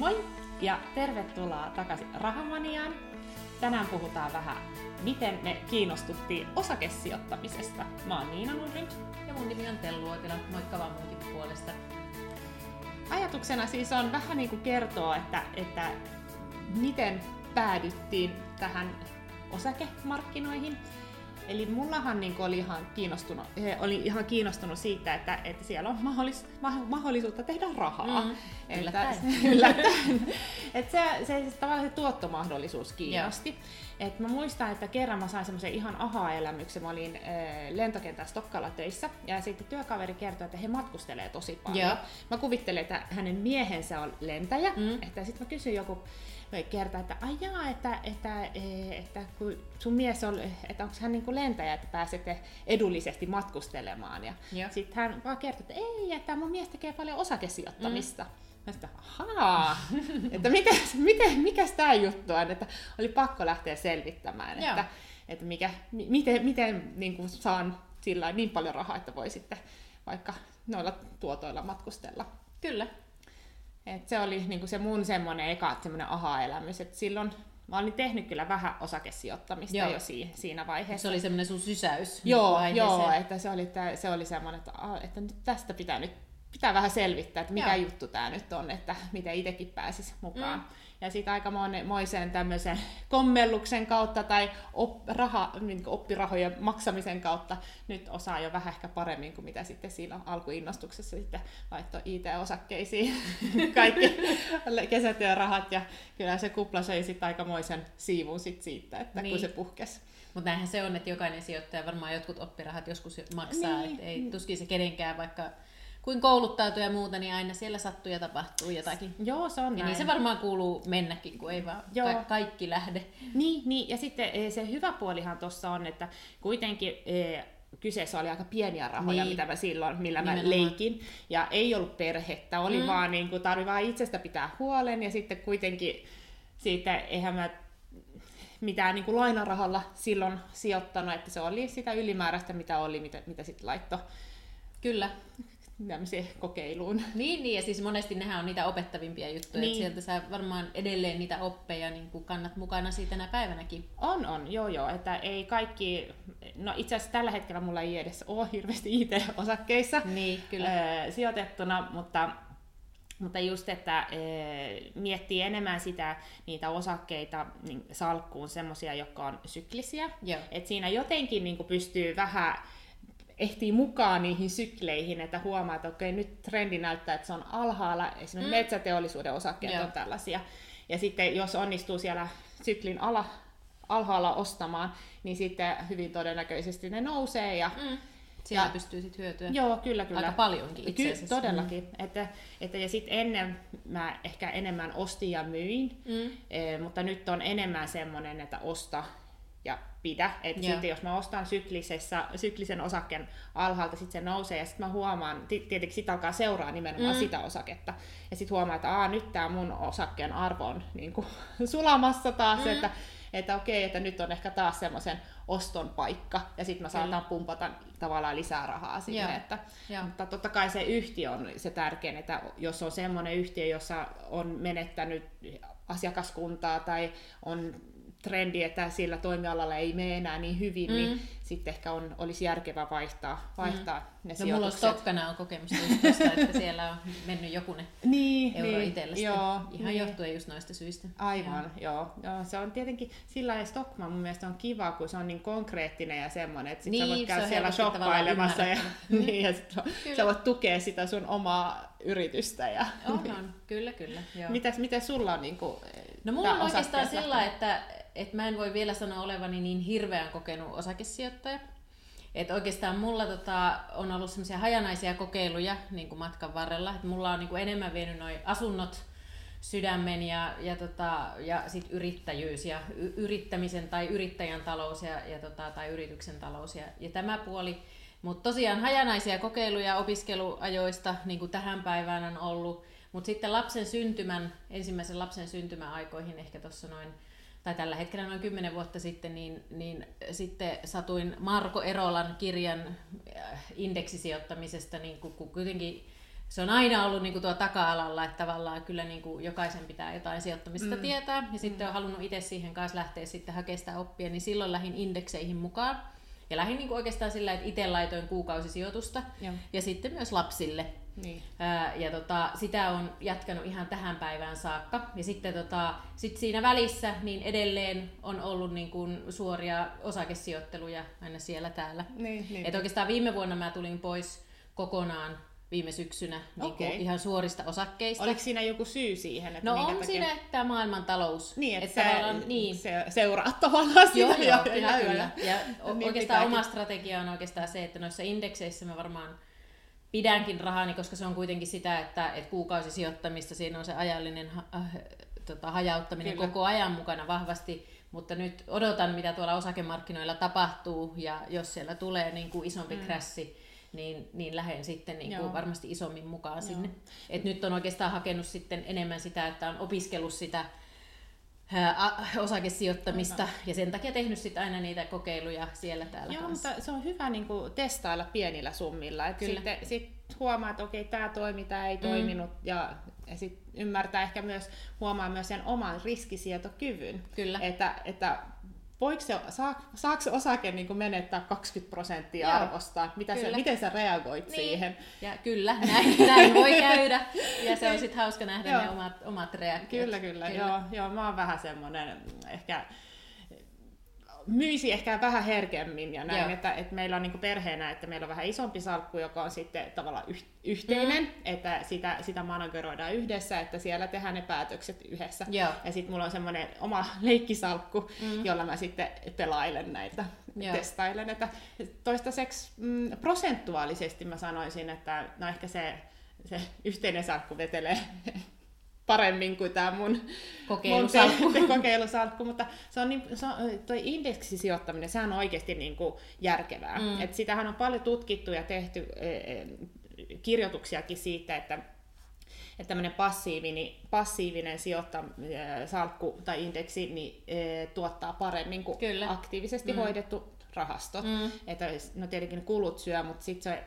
Moi ja tervetuloa takaisin Rahamaniaan. Tänään puhutaan vähän, miten me kiinnostuttiin osakesijoittamisesta. Mä oon Niina Nurri. Ja mun nimi on Tellu Oitila. Moikka vaan munkin puolesta. Ajatuksena siis on vähän niin kuin kertoa, että, että miten päädyttiin tähän osakemarkkinoihin. Eli mullahan niin oli, ihan kiinnostunut, oli ihan kiinnostunut siitä, että, että siellä on mahdollis, mahdollisuutta tehdä rahaa. Mm, yllättäen. Että, yllättäen. että se, se, se, tavallaan se tuottomahdollisuus kiinnosti. Et mä muistan, että kerran mä sain semmoisen ihan aha-elämyksen. Mä olin äh, lentokentällä Stokkalla töissä ja sitten työkaveri kertoi, että he matkustelee tosi paljon. Joo. Mä kuvittelen, että hänen miehensä on lentäjä. Mm. Että sitten mä kysyin joku kerta, että ai jaa, että, että, että, että kun sun mies on, että onko hän niin kuin lentäjä, että pääsette edullisesti matkustelemaan. Ja sitten hän vaan kertoi, että ei, että mun mies tekee paljon osakesijoittamista. Mm. Mä sitten, ahaa, että miten, miten, mikä tämä juttu on, että oli pakko lähteä selvittämään, että, että mikä, miten, miten niin kuin saan sillä niin paljon rahaa, että voi sitten vaikka noilla tuotoilla matkustella. Kyllä. Et se oli niin kuin se mun semmoinen eka semmoinen aha-elämys, että silloin mä olin tehnyt kyllä vähän osakesijoittamista joo. jo si- siinä vaiheessa. Se oli semmoinen sun sysäys Joo, joo että se oli, se oli semmoinen, että, että nyt tästä pitää nyt pitää vähän selvittää, että mikä joo. juttu tämä nyt on, että miten itsekin pääsisi mukaan. Mm. Ja sitten aika moisen tämmöisen kommelluksen kautta tai op, raha, niin oppirahojen maksamisen kautta nyt osaa jo vähän ehkä paremmin kuin mitä sitten siinä alkuinnostuksessa sitten laittoi IT-osakkeisiin kaikki kesätyörahat ja kyllä se kupla söi sitten aikamoisen siivun sit siitä, että niin. kun se puhkesi. Mutta näinhän se on, että jokainen sijoittaja varmaan jotkut oppirahat joskus maksaa, niin. että ei tuskin se kenenkään vaikka kuin kouluttautuu ja muuta, niin aina siellä sattuu ja tapahtuu jotakin. Joo, se on ja niin näin. niin se varmaan kuuluu mennäkin, kun ei vaan Joo. Ka- kaikki lähde. Niin, niin, ja sitten eh, se hyvä puolihan tuossa on, että kuitenkin e, kyseessä oli aika pieniä rahoja, niin. mitä mä silloin, millä Nimenomaan. mä leikin. Ja ei ollut perhettä, oli mm. vaan niin kuin, tarvi vaan itsestä pitää huolen, ja sitten kuitenkin siitä eihän mä mitään niin kuin lainarahalla silloin sijoittanut, että se oli sitä ylimääräistä, mitä oli, mitä, mitä sitten laittoi Kyllä tämmöiseen kokeiluun. Niin, niin, ja siis monesti nehän on niitä opettavimpia juttuja, niin. että sieltä sä varmaan edelleen niitä oppeja niin kuin kannat mukana siitä tänä päivänäkin. On, on, joo joo, että ei kaikki, no itse asiassa tällä hetkellä mulla ei edes ole hirveästi IT-osakkeissa niin, kyllä. Äh, sijoitettuna, mutta mutta just, että e, miettii enemmän sitä, niitä osakkeita niin salkkuun, semmoisia, jotka on syklisiä. että siinä jotenkin niin pystyy vähän ehtii mukaan niihin sykleihin, että huomaa, että okei, nyt trendi näyttää, että se on alhaalla, esimerkiksi mm. metsäteollisuuden osakkeet Joo. on tällaisia. Ja sitten jos onnistuu siellä syklin ala, alhaalla ostamaan, niin sitten hyvin todennäköisesti ne nousee ja mm. Siellä ja, pystyy sitten hyötyä joo, kyllä, kyllä. aika paljonkin itse asiassa. Ky- todellakin. Mm. Että, että, ja sitten ennen mä ehkä enemmän ostin ja myin, mm. e, mutta nyt on enemmän semmoinen, että osta ja pidä. Että sitten jos mä ostan syklisessä, syklisen osakkeen alhaalta, sitten se nousee ja sitten mä huomaan, tietenkin sitten alkaa seuraa nimenomaan mm. sitä osaketta. Ja sitten huomaa, että Aa, nyt tämä mun osakkeen arvo on niin kuin, sulamassa taas, mm. että, että okei, että nyt on ehkä taas semmoisen oston paikka, ja sitten mä saatan pumpata tavallaan lisää rahaa sinne. Joo. Että, Joo. Mutta totta kai se yhtiö on se tärkein, että jos on semmoinen yhtiö, jossa on menettänyt asiakaskuntaa tai on trendi, että sillä toimialalla ei mene enää niin hyvin, niin mm. niin sitten ehkä on, olisi järkevää vaihtaa, vaihtaa mm. ne no, mulla on Stokkana on kokemusta just tosta, että siellä on mennyt joku ne niin, euro niin, itselle joo, ihan niin. johtuen just noista syistä. Aivan, joo. joo. joo se on tietenkin, sillä lailla Stockman mun mielestä on kiva, kun se on niin konkreettinen ja semmoinen, että sit niin, sä voit käydä siellä shoppailemassa ja, niin, ja sit sä voit tukea sitä sun omaa yritystä. Ja, on, on. kyllä, kyllä. Joo. Mitäs, miten sulla on niin kuin, No mulla on oikeastaan sillä, että et mä en voi vielä sanoa olevani niin hirveän kokenut osakesijoittaja. Et oikeastaan mulla tota, on ollut semmoisia hajanaisia kokeiluja niin kuin matkan varrella. Et mulla on niin kuin enemmän vienyt noin asunnot sydämen ja, ja, tota, ja sit yrittäjyys ja y- yrittämisen tai yrittäjän talous ja, ja tota, tai yrityksen talous ja, ja tämä puoli. Mutta tosiaan hajanaisia kokeiluja opiskeluajoista niin kuin tähän päivään on ollut. Mutta sitten lapsen syntymän, ensimmäisen lapsen syntymäaikoihin ehkä tuossa noin tai tällä hetkellä noin kymmenen vuotta sitten, niin, niin sitten satuin Marko Erolan kirjan äh, indeksisijoittamisesta, niin kun, kun kuitenkin se on aina ollut niin kuin tuo taka-alalla, että tavallaan kyllä niin kuin jokaisen pitää jotain sijoittamista mm. tietää. Ja sitten mm. on halunnut itse siihen kanssa lähteä sitten hakemaan sitä oppia, niin silloin lähdin indekseihin mukaan. Ja lähdin niin kuin oikeastaan sillä, että itse laitoin kuukausisijoitusta ja, ja sitten myös lapsille. Niin. Ää, ja tota, sitä on jatkanut ihan tähän päivään saakka. Ja sitten tota, sit siinä välissä niin edelleen on ollut niin kuin suoria osakesijoitteluja aina siellä täällä. Niin, niin. Et oikeastaan viime vuonna mä tulin pois kokonaan viime syksynä niin okay. ihan suorista osakkeista. Oliko siinä joku syy siihen? Että no on takia... siinä tämä maailman talous. Niin, että, että se, niin. se seuraa tavallaan sitä. Joo, joo, kyllä, kyllä. Ja niin oikeastaan pitääkin. oma strategia on oikeastaan se, että noissa indekseissä mä varmaan pidänkin rahani, koska se on kuitenkin sitä, että, että kuukausisijoittamista, siinä on se ajallinen äh, tota, hajauttaminen Kyllä. koko ajan mukana vahvasti, mutta nyt odotan, mitä tuolla osakemarkkinoilla tapahtuu, ja jos siellä tulee niin kuin isompi mm. krassi, niin, niin lähden sitten niin kuin varmasti isommin mukaan Joo. sinne. Et nyt on oikeastaan hakenut sitten enemmän sitä, että on opiskellut sitä osakesijoittamista Aivan. ja sen takia tehnyt sit aina niitä kokeiluja siellä täällä Joo, kanssa. mutta se on hyvä niin kuin, testailla pienillä summilla. Et Kyllä. Sitten sit huomaa, että okei, tämä toimi, tämä ei mm. toiminut ja, ja sit ymmärtää ehkä myös, huomaa myös sen oman riskisietokyvyn. Kyllä. Että, että voiko se, saa, saako se osake niin menettää 20 prosenttia Joo, arvosta? Mitä se, miten sä reagoit niin. siihen? Ja kyllä, näin, näin voi käydä. Ja se on sitten hauska nähdä ne omat, omat reaktiot. Kyllä, kyllä. kyllä. Joo, joo, mä oon vähän semmoinen ehkä myisi ehkä vähän herkemmin ja näin, että, että meillä on niin perheenä, että meillä on vähän isompi salkku, joka on sitten tavallaan yhteinen, mm. että sitä, sitä manageroidaan yhdessä, että siellä tehdään ne päätökset yhdessä. Joo. Ja sitten mulla on semmoinen oma leikkisalkku, mm. jolla mä sitten pelailen näitä, Joo. testailen. Että toistaiseksi mm, prosentuaalisesti mä sanoisin, että no ehkä se, se yhteinen salkku vetelee paremmin kuin tämä mun kokeilusalkku. Mun kokeilusalkku mutta se on niin, se on, toi indeksisijoittaminen, sehän on oikeasti niin kuin järkevää. Mm. Et sitähän on paljon tutkittu ja tehty e, e, kirjoituksiakin siitä, että että tämmöinen passiivinen, passiivinen sijoitta, e, salkku tai indeksi niin, e, tuottaa paremmin kuin Kyllä. aktiivisesti mm. hoidettu rahasto. Mm. Että no tietenkin kulut syö, mutta sitten se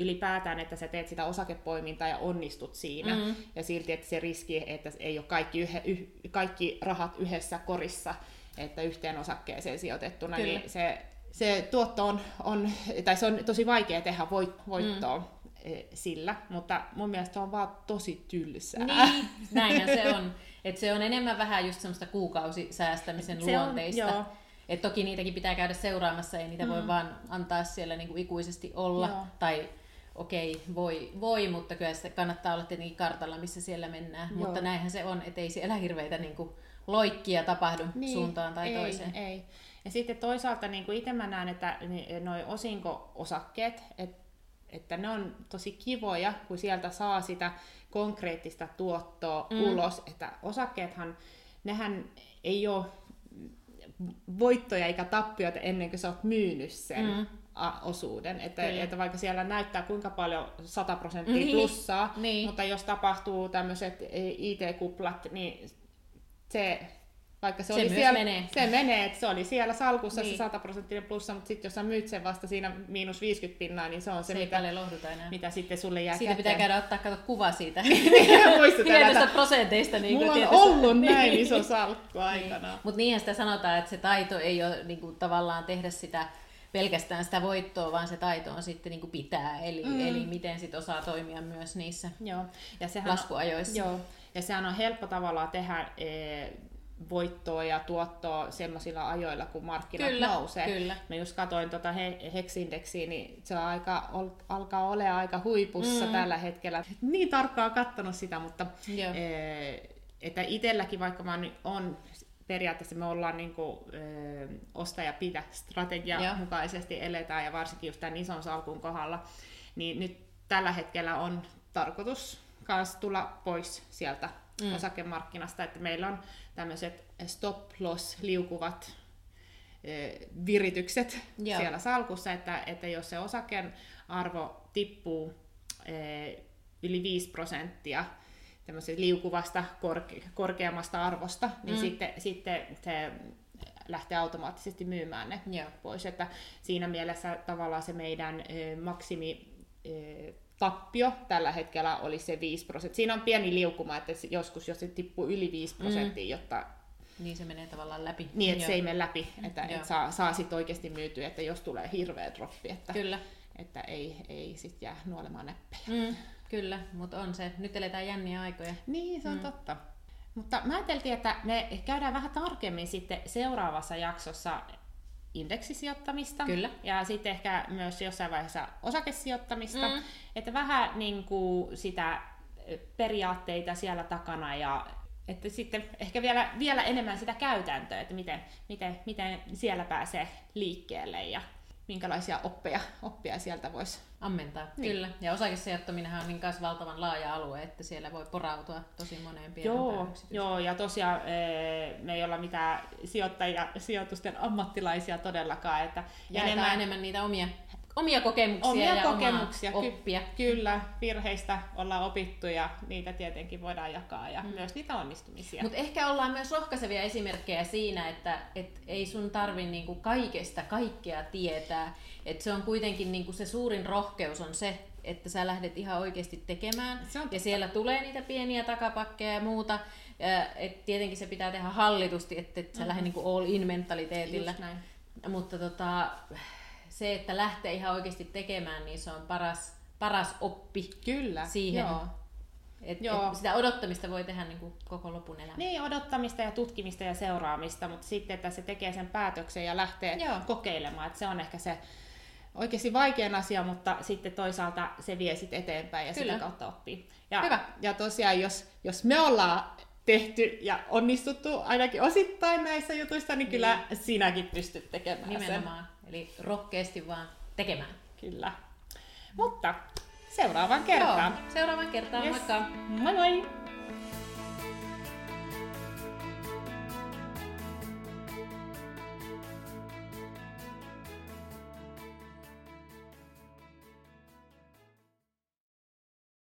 ylipäätään, että sä teet sitä osakepoimintaa ja onnistut siinä, mm. ja silti, että se riski, että ei ole kaikki, yhe, yh, kaikki rahat yhdessä korissa, että yhteen osakkeeseen sijoitettuna, Kyllä. niin se, se tuotto on, on, tai se on tosi vaikea tehdä voit, voittoa. Mm sillä, mutta mun mielestä se on vaan tosi tylsää. Niin, näinhän se on. Et se on enemmän vähän just semmoista kuukausisäästämisen se luonteista. On, joo. Et toki niitäkin pitää käydä seuraamassa, ei niitä mm. voi vaan antaa siellä niinku ikuisesti olla. Joo. Tai okei, voi, voi, mutta kyllä se kannattaa olla tietenkin kartalla, missä siellä mennään. Joo. Mutta näinhän se on, ettei siellä hirveitä niin kuin, loikkia tapahdu niin, suuntaan tai ei, toiseen. Ei. Ja sitten toisaalta niin kuin itse mä näen, että noin osinko-osakkeet, että että ne on tosi kivoja, kun sieltä saa sitä konkreettista tuottoa mm. ulos. Että osakkeethan, nehän ei ole voittoja eikä tappioita ennen kuin sä oot myynyt sen. Mm osuuden. Että, että vaikka siellä näyttää kuinka paljon 100 prosenttia niin. plussaa, niin. mutta jos tapahtuu tämmöiset IT-kuplat, niin se vaikka se, se oli siellä, menee. Se menee, että se oli siellä salkussa niin. se 100 prosenttinen plussa, mutta sitten jos sä myyt sen vasta siinä miinus 50 pinnaa, niin se on se, se mitä, mitä sitten sulle jää Siitä käteen. pitää käydä ottaa kato kuva siitä. Pienistä prosenteista. Niin Mulla on ollut näin iso salkku aikana. Niin. Mutta niinhän sitä sanotaan, että se taito ei ole niin kuin, tavallaan tehdä sitä pelkästään sitä voittoa, vaan se taito on sitten niin kuin pitää, eli, mm. eli miten sit osaa toimia myös niissä joo. Ja sehän laskuajoissa. On, joo. Ja sehän on helppo tavallaan tehdä e, voittoa ja tuottoa semmoisilla ajoilla, kun markkinat kyllä, nousee. Kyllä. Mä just katsoin tuota he, Hex-indeksiä, niin se on aika, ol, alkaa olla aika huipussa mm. tällä hetkellä. Niin tarkkaan katsonut sitä, mutta e, että itselläkin, vaikka mä on periaatteessa me ollaan niin kuin, ö, ostaja pidä strategia Joo. mukaisesti eletään ja varsinkin just tämän ison salkun kohdalla, niin nyt tällä hetkellä on tarkoitus kanssa tulla pois sieltä mm. osakemarkkinasta, että meillä on tämmöiset stop loss liukuvat ö, viritykset Joo. siellä salkussa, että, että jos se osaken arvo tippuu ö, yli 5 prosenttia, liukuvasta korke- korkeammasta arvosta, niin mm. sitten, sitten se lähtee automaattisesti myymään ne Joo. pois. Että siinä mielessä tavallaan se meidän maksimi tappio tällä hetkellä oli se 5 prosenttia. Siinä on pieni liukuma, että joskus jos se tippuu yli 5 mm. prosenttia, mm. jotta niin se menee tavallaan läpi. Niin, että se ei mene läpi, että et saa, saa sitten oikeasti myytyä, että jos tulee hirveä droppi, että, Kyllä. että ei, ei sitten jää nuolemaan näppejä. Mm, kyllä, mutta on se. Nyt eletään jänniä aikoja. Niin, se on mm. totta. Mutta mä ajateltiin, että me käydään vähän tarkemmin sitten seuraavassa jaksossa indeksisijoittamista. Kyllä. Ja sitten ehkä myös jossain vaiheessa osakesijoittamista. Mm. Että vähän niin kuin sitä periaatteita siellä takana ja että sitten ehkä vielä, vielä enemmän sitä käytäntöä, että miten, miten, miten siellä pääsee liikkeelle ja minkälaisia oppeja, oppia sieltä voisi ammentaa. Niin. Kyllä, ja osakesijoittaminenhan on niin kanssa valtavan laaja alue, että siellä voi porautua tosi moneen pienen Joo, joo ja tosiaan me ei olla mitään sijoittajia, sijoitusten ammattilaisia todellakaan. Että enemmän, enemmän niitä omia omia kokemuksia omia ja kokemuksia, omaa oppia. Ky- kyllä, virheistä ollaan opittu ja niitä tietenkin voidaan jakaa ja mm. myös niitä onnistumisia. Mutta ehkä ollaan myös rohkaisevia esimerkkejä siinä, että et ei sun tarvi niinku kaikesta kaikkea tietää. Et se on kuitenkin niinku se suurin rohkeus on se, että sä lähdet ihan oikeasti tekemään ja siellä tulee niitä pieniä takapakkeja ja muuta. Ja, et tietenkin se pitää tehdä hallitusti, että et sä mm-hmm. lähde niinku all in mentaliteetillä. Mutta tota, se, että lähtee ihan oikeasti tekemään, niin se on paras, paras oppi Kyllä, siihen. Joo. Et, Joo. Et sitä odottamista voi tehdä niin kuin koko lopun elämän. Niin, odottamista ja tutkimista ja seuraamista, mutta sitten, että se tekee sen päätöksen ja lähtee Joo. kokeilemaan. Että se on ehkä se oikeasti vaikein asia, mutta sitten toisaalta se vie sitten eteenpäin ja Kyllä. sitä kautta oppii. Ja, Hyvä. ja tosiaan, jos, jos me ollaan tehty ja onnistuttu ainakin osittain näissä jutuissa, niin, niin. kyllä sinäkin pystyt tekemään Nimenomaan. sen. Eli rohkeasti vaan tekemään. Kyllä. Mutta seuraavaan kertaan. Joo, seuraavaan kertaan. Yes. Moikka! Moi moi!